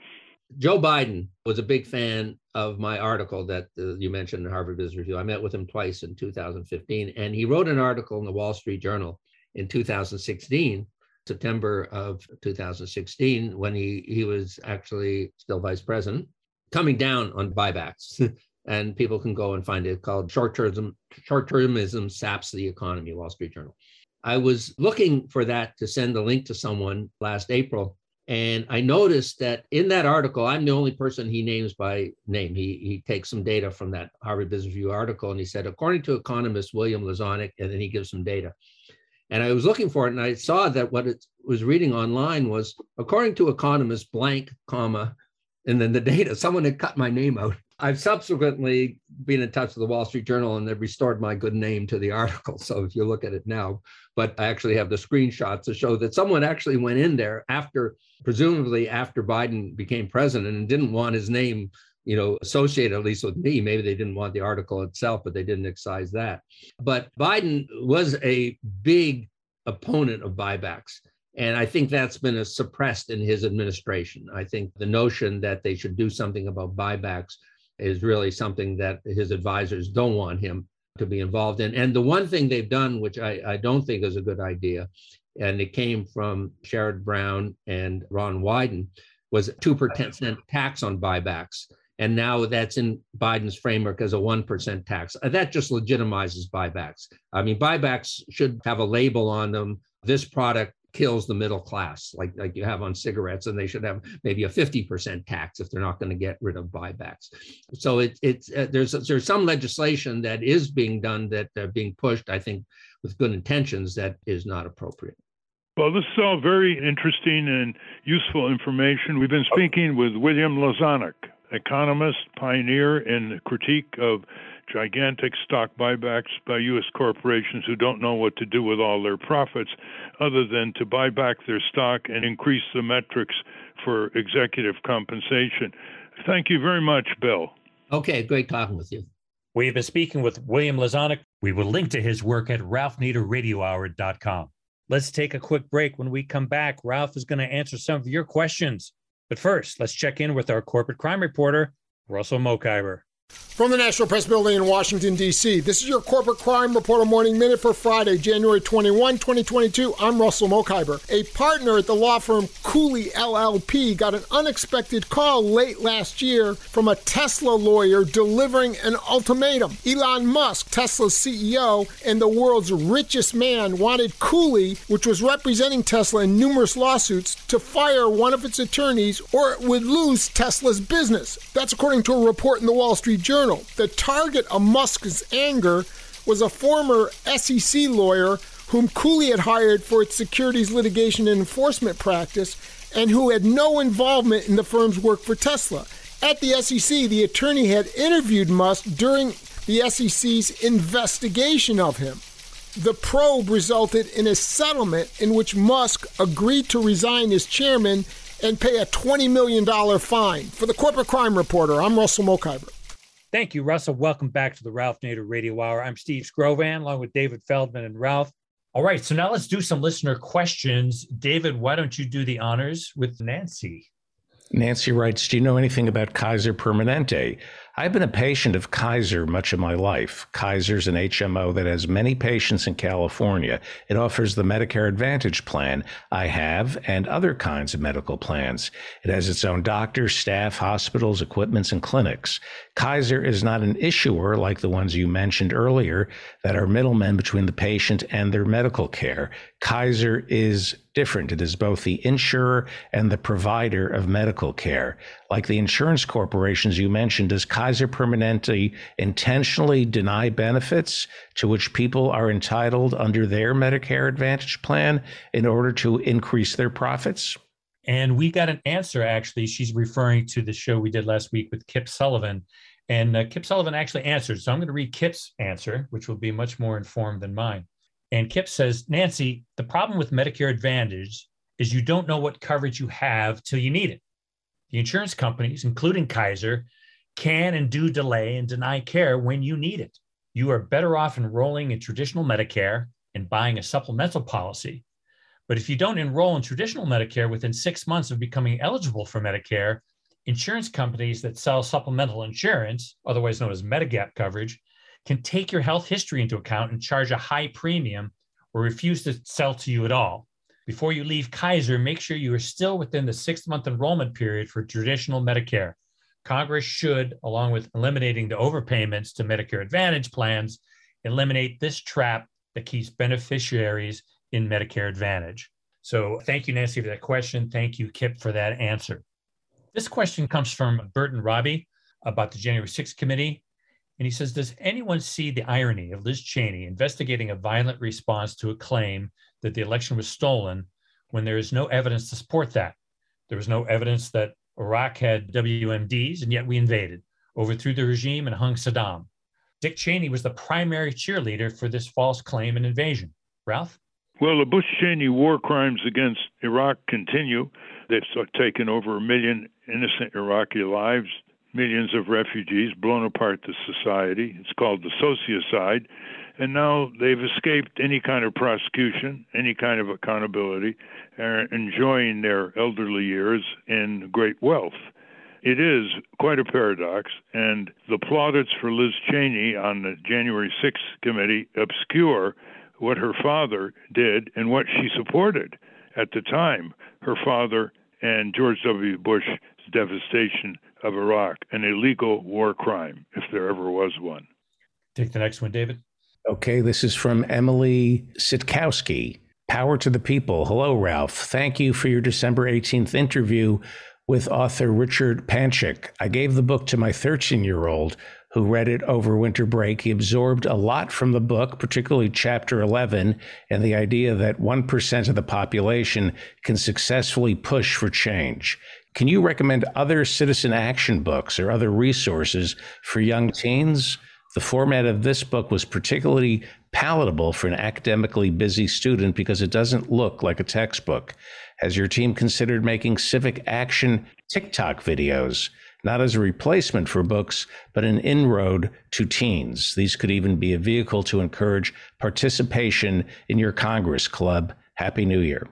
Joe Biden was a big fan of my article that uh, you mentioned in Harvard Business Review. I met with him twice in 2015, and he wrote an article in the Wall Street Journal in 2016, September of 2016, when he, he was actually still vice president, coming down on buybacks. and people can go and find it called Short-Termism, Short-Termism Saps the Economy, Wall Street Journal. I was looking for that to send a link to someone last April. And I noticed that in that article, I'm the only person he names by name. He, he takes some data from that Harvard Business Review article and he said, according to economist William Lazonick, and then he gives some data. And I was looking for it and I saw that what it was reading online was, according to economist blank, comma, and then the data, someone had cut my name out. I've subsequently been in touch with the Wall Street Journal and they've restored my good name to the article. So if you look at it now, but I actually have the screenshots to show that someone actually went in there after, presumably after Biden became president and didn't want his name, you know, associated at least with me. Maybe they didn't want the article itself, but they didn't excise that. But Biden was a big opponent of buybacks. And I think that's been suppressed in his administration. I think the notion that they should do something about buybacks is really something that his advisors don't want him to be involved in. And the one thing they've done, which I, I don't think is a good idea, and it came from Sherrod Brown and Ron Wyden, was a 2% tax on buybacks. And now that's in Biden's framework as a 1% tax. Uh, That just legitimizes buybacks. I mean, buybacks should have a label on them. This product kills the middle class, like, like you have on cigarettes, and they should have maybe a 50% tax if they're not going to get rid of buybacks. So it, it's uh, there's there's some legislation that is being done that uh, being pushed, I think, with good intentions that is not appropriate. Well, this is all very interesting and useful information. We've been speaking with William Lazonick, economist, pioneer in the critique of gigantic stock buybacks by U.S. corporations who don't know what to do with all their profits other than to buy back their stock and increase the metrics for executive compensation. Thank you very much, Bill. Okay, great talking with you. We've been speaking with William Lazonick. We will link to his work at ralphnaderradiohour.com. Let's take a quick break. When we come back, Ralph is going to answer some of your questions. But first, let's check in with our corporate crime reporter, Russell Mokhiber. From the National Press Building in Washington, D.C., this is your Corporate Crime Reporter Morning Minute for Friday, January 21, 2022. I'm Russell Mokhiber. A partner at the law firm Cooley LLP got an unexpected call late last year from a Tesla lawyer delivering an ultimatum. Elon Musk, Tesla's CEO and the world's richest man, wanted Cooley, which was representing Tesla in numerous lawsuits, to fire one of its attorneys or it would lose Tesla's business. That's according to a report in the Wall Street Journal. The target of Musk's anger was a former SEC lawyer whom Cooley had hired for its securities litigation and enforcement practice and who had no involvement in the firm's work for Tesla. At the SEC, the attorney had interviewed Musk during the SEC's investigation of him. The probe resulted in a settlement in which Musk agreed to resign as chairman and pay a $20 million fine. For the Corporate Crime Reporter, I'm Russell Mokhiber. Thank you, Russell. Welcome back to the Ralph Nader Radio Hour. I'm Steve Skrovan, along with David Feldman and Ralph. All right, so now let's do some listener questions. David, why don't you do the honors with Nancy? Nancy writes Do you know anything about Kaiser Permanente? I've been a patient of Kaiser much of my life. Kaiser's an HMO that has many patients in California. It offers the Medicare Advantage plan I have and other kinds of medical plans. It has its own doctors, staff, hospitals, equipments, and clinics. Kaiser is not an issuer like the ones you mentioned earlier that are middlemen between the patient and their medical care. Kaiser is different. It is both the insurer and the provider of medical care. Like the insurance corporations you mentioned, does Kaiser Permanente intentionally deny benefits to which people are entitled under their Medicare Advantage plan in order to increase their profits? And we got an answer, actually. She's referring to the show we did last week with Kip Sullivan. And uh, Kip Sullivan actually answered. So I'm going to read Kip's answer, which will be much more informed than mine. And Kip says, Nancy, the problem with Medicare Advantage is you don't know what coverage you have till you need it. The insurance companies, including Kaiser, can and do delay and deny care when you need it. You are better off enrolling in traditional Medicare and buying a supplemental policy. But if you don't enroll in traditional Medicare within six months of becoming eligible for Medicare, insurance companies that sell supplemental insurance, otherwise known as Medigap coverage, can take your health history into account and charge a high premium or refuse to sell to you at all. Before you leave Kaiser, make sure you are still within the six month enrollment period for traditional Medicare. Congress should, along with eliminating the overpayments to Medicare Advantage plans, eliminate this trap that keeps beneficiaries in Medicare Advantage. So, thank you, Nancy, for that question. Thank you, Kip, for that answer. This question comes from Burton Robbie about the January 6th committee. And he says, Does anyone see the irony of Liz Cheney investigating a violent response to a claim that the election was stolen when there is no evidence to support that? There was no evidence that Iraq had WMDs, and yet we invaded, overthrew the regime, and hung Saddam. Dick Cheney was the primary cheerleader for this false claim and invasion. Ralph? Well, the Bush Cheney war crimes against Iraq continue. They've taken over a million innocent Iraqi lives millions of refugees, blown apart the society. It's called the sociocide. And now they've escaped any kind of prosecution, any kind of accountability, are enjoying their elderly years in great wealth. It is quite a paradox, and the plaudits for Liz Cheney on the January 6th committee obscure what her father did and what she supported at the time. Her father and George W. Bush's devastation of Iraq, an illegal war crime, if there ever was one. Take the next one, David. Okay, this is from Emily Sitkowski. Power to the people. Hello, Ralph. Thank you for your December 18th interview with author Richard Panchick. I gave the book to my 13 year old who read it over winter break. He absorbed a lot from the book, particularly chapter 11, and the idea that 1% of the population can successfully push for change. Can you recommend other citizen action books or other resources for young teens? The format of this book was particularly palatable for an academically busy student because it doesn't look like a textbook. Has your team considered making civic action TikTok videos, not as a replacement for books, but an inroad to teens? These could even be a vehicle to encourage participation in your Congress Club. Happy New Year.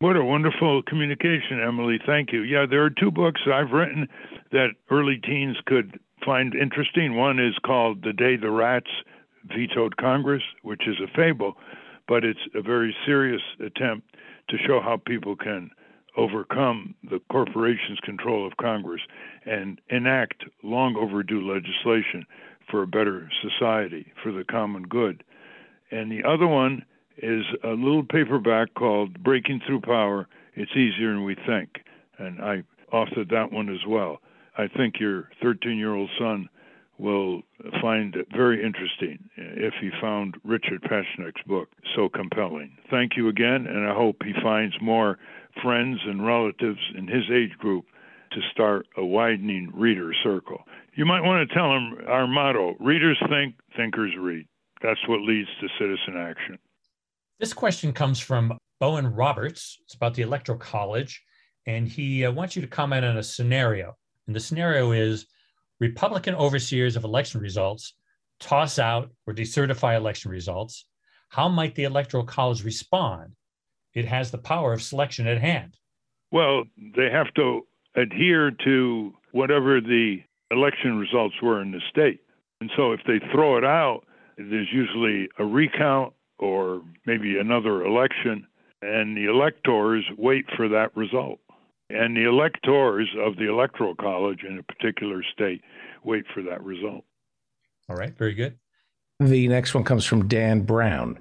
What a wonderful communication, Emily. Thank you. Yeah, there are two books I've written that early teens could find interesting. One is called The Day the Rats Vetoed Congress, which is a fable, but it's a very serious attempt to show how people can overcome the corporation's control of Congress and enact long overdue legislation for a better society, for the common good. And the other one is a little paperback called Breaking Through Power. It's easier than we think. And I authored that one as well. I think your 13 year old son will find it very interesting if he found Richard Peshek's book so compelling. Thank you again, and I hope he finds more friends and relatives in his age group to start a widening reader circle. You might want to tell him our motto readers think, thinkers read. That's what leads to citizen action. This question comes from Bowen Roberts. It's about the Electoral College, and he uh, wants you to comment on a scenario. And the scenario is Republican overseers of election results toss out or decertify election results. How might the Electoral College respond? It has the power of selection at hand. Well, they have to adhere to whatever the election results were in the state. And so if they throw it out, there's usually a recount or maybe another election, and the electors wait for that result. And the electors of the Electoral College in a particular state wait for that result. All right, very good. The next one comes from Dan Brown.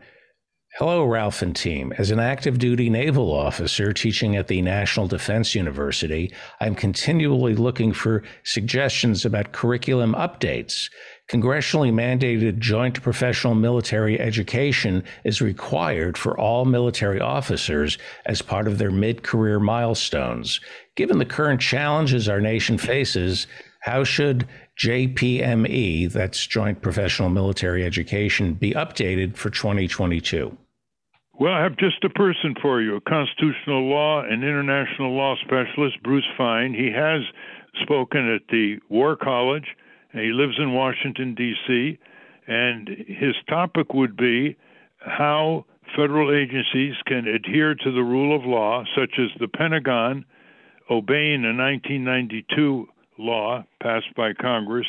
Hello, Ralph and team. As an active duty naval officer teaching at the National Defense University, I'm continually looking for suggestions about curriculum updates. Congressionally mandated joint professional military education is required for all military officers as part of their mid career milestones. Given the current challenges our nation faces, how should JPME, that's Joint Professional Military Education, be updated for 2022? Well, I have just a person for you, a constitutional law and international law specialist, Bruce Fein. He has spoken at the War College. He lives in Washington, D.C., and his topic would be how federal agencies can adhere to the rule of law, such as the Pentagon obeying a 1992 law passed by Congress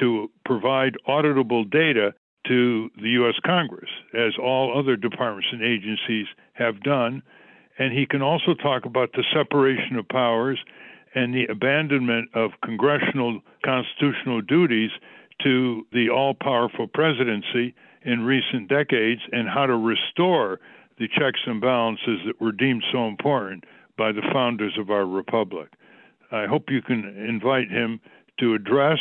to provide auditable data to the U.S. Congress, as all other departments and agencies have done. And he can also talk about the separation of powers and the abandonment of congressional constitutional duties to the all powerful presidency in recent decades and how to restore the checks and balances that were deemed so important by the founders of our republic. I hope you can invite him to address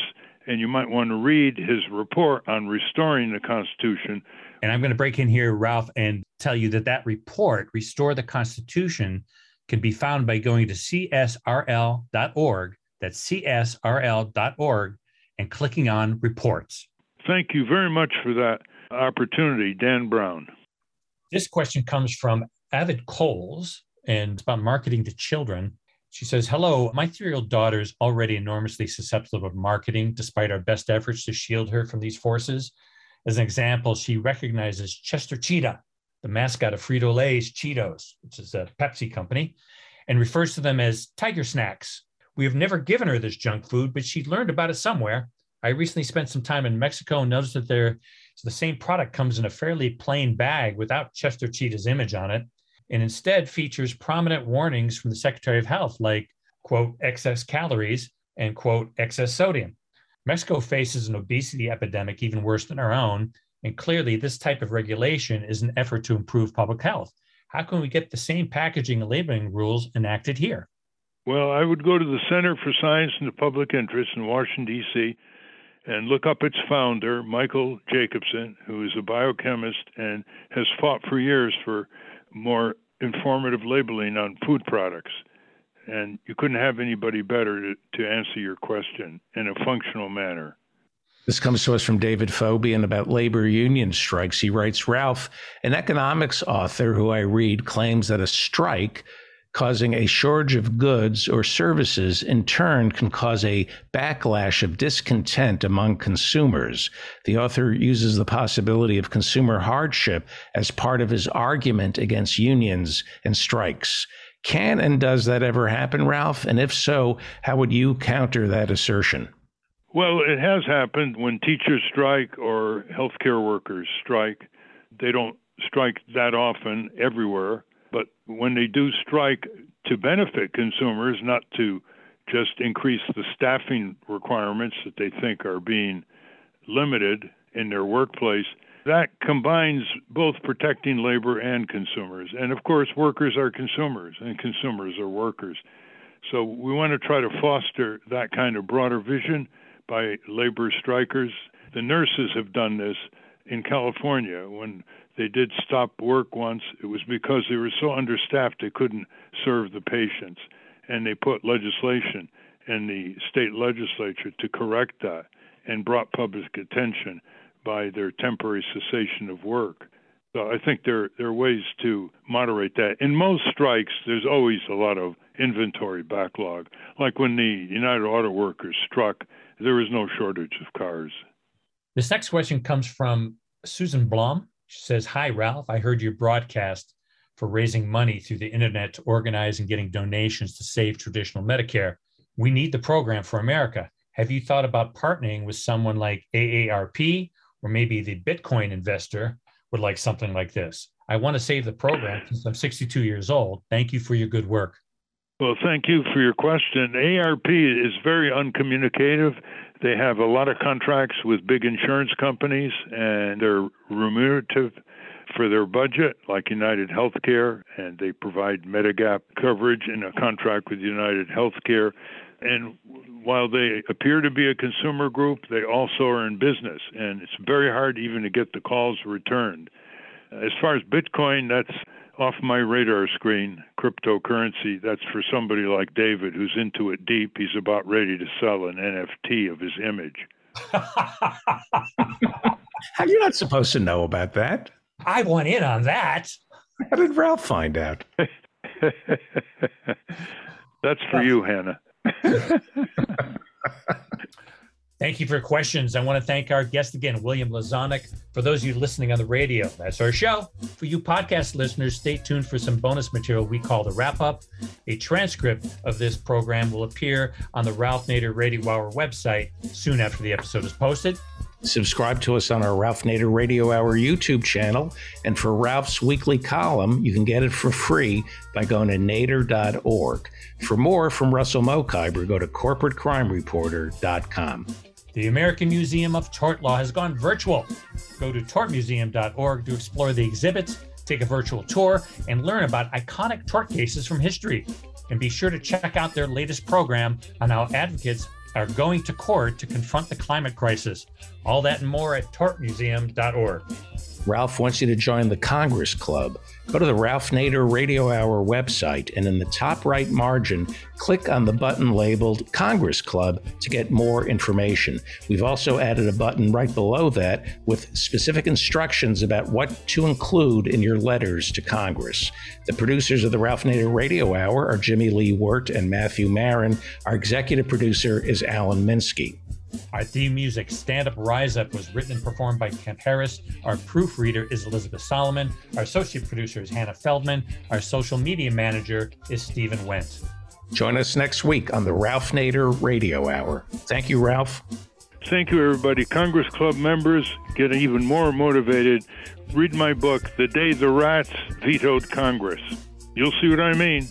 and you might want to read his report on restoring the Constitution. And I'm going to break in here, Ralph, and tell you that that report, Restore the Constitution, can be found by going to csrl.org. That's csrl.org and clicking on reports. Thank you very much for that opportunity, Dan Brown. This question comes from Avid Coles and it's about marketing to children. She says, Hello, my three year old daughter is already enormously susceptible of marketing despite our best efforts to shield her from these forces. As an example, she recognizes Chester Cheetah, the mascot of Frito Lay's Cheetos, which is a Pepsi company, and refers to them as tiger snacks. We have never given her this junk food, but she learned about it somewhere. I recently spent some time in Mexico and noticed that there, the same product comes in a fairly plain bag without Chester Cheetah's image on it and instead features prominent warnings from the Secretary of Health, like, quote, excess calories and, quote, excess sodium. Mexico faces an obesity epidemic even worse than our own. And clearly, this type of regulation is an effort to improve public health. How can we get the same packaging and labeling rules enacted here? Well, I would go to the Center for Science and the Public Interest in Washington, D.C., and look up its founder, Michael Jacobson, who is a biochemist and has fought for years for more informative labeling on food products. And you couldn't have anybody better to, to answer your question in a functional manner. This comes to us from David Fobian about labor union strikes. He writes Ralph, an economics author who I read, claims that a strike causing a shortage of goods or services in turn can cause a backlash of discontent among consumers. The author uses the possibility of consumer hardship as part of his argument against unions and strikes. Can and does that ever happen, Ralph? And if so, how would you counter that assertion? Well, it has happened when teachers strike or healthcare workers strike. They don't strike that often everywhere but when they do strike to benefit consumers, not to just increase the staffing requirements that they think are being limited in their workplace, that combines both protecting labor and consumers. And of course, workers are consumers and consumers are workers. So we want to try to foster that kind of broader vision, by labor strikers. The nurses have done this in California when they did stop work once. It was because they were so understaffed they couldn't serve the patients, and they put legislation in the state legislature to correct that and brought public attention by their temporary cessation of work. So I think there there are ways to moderate that. In most strikes, there's always a lot of inventory backlog. Like when the United Auto Workers struck, there was no shortage of cars. This next question comes from Susan Blom. She says, Hi, Ralph. I heard your broadcast for raising money through the internet to organize and getting donations to save traditional Medicare. We need the program for America. Have you thought about partnering with someone like AARP or maybe the Bitcoin investor would like something like this? I want to save the program since I'm 62 years old. Thank you for your good work. Well, thank you for your question. AARP is very uncommunicative. They have a lot of contracts with big insurance companies, and they're remunerative for their budget, like United Healthcare, and they provide Medigap coverage in a contract with United Healthcare. And while they appear to be a consumer group, they also are in business, and it's very hard even to get the calls returned. As far as Bitcoin, that's off my radar screen. Cryptocurrency, that's for somebody like David who's into it deep. He's about ready to sell an NFT of his image. How you not supposed to know about that? I want in on that. How did Ralph find out? that's for you, Hannah. Thank you for your questions. I want to thank our guest again, William Lazonick. For those of you listening on the radio, that's our show. For you podcast listeners, stay tuned for some bonus material we call the wrap up. A transcript of this program will appear on the Ralph Nader Radio Hour website soon after the episode is posted. Subscribe to us on our Ralph Nader Radio Hour YouTube channel. And for Ralph's weekly column, you can get it for free by going to nader.org. For more from Russell Mokhiber, go to corporatecrimereporter.com. The American Museum of Tort Law has gone virtual. Go to tortmuseum.org to explore the exhibits, take a virtual tour, and learn about iconic tort cases from history. And be sure to check out their latest program on how advocates are going to court to confront the climate crisis. All that and more at tortmuseum.org. Ralph wants you to join the Congress Club. Go to the Ralph Nader Radio Hour website and in the top right margin, click on the button labeled Congress Club to get more information. We've also added a button right below that with specific instructions about what to include in your letters to Congress. The producers of the Ralph Nader Radio Hour are Jimmy Lee Wirt and Matthew Marin. Our executive producer is Alan Minsky. Our theme music, Stand Up Rise Up, was written and performed by Kent Harris. Our proofreader is Elizabeth Solomon. Our associate producer is Hannah Feldman. Our social media manager is Steven Wendt. Join us next week on the Ralph Nader Radio Hour. Thank you, Ralph. Thank you, everybody. Congress Club members get even more motivated. Read my book, The Day the Rats Vetoed Congress. You'll see what I mean.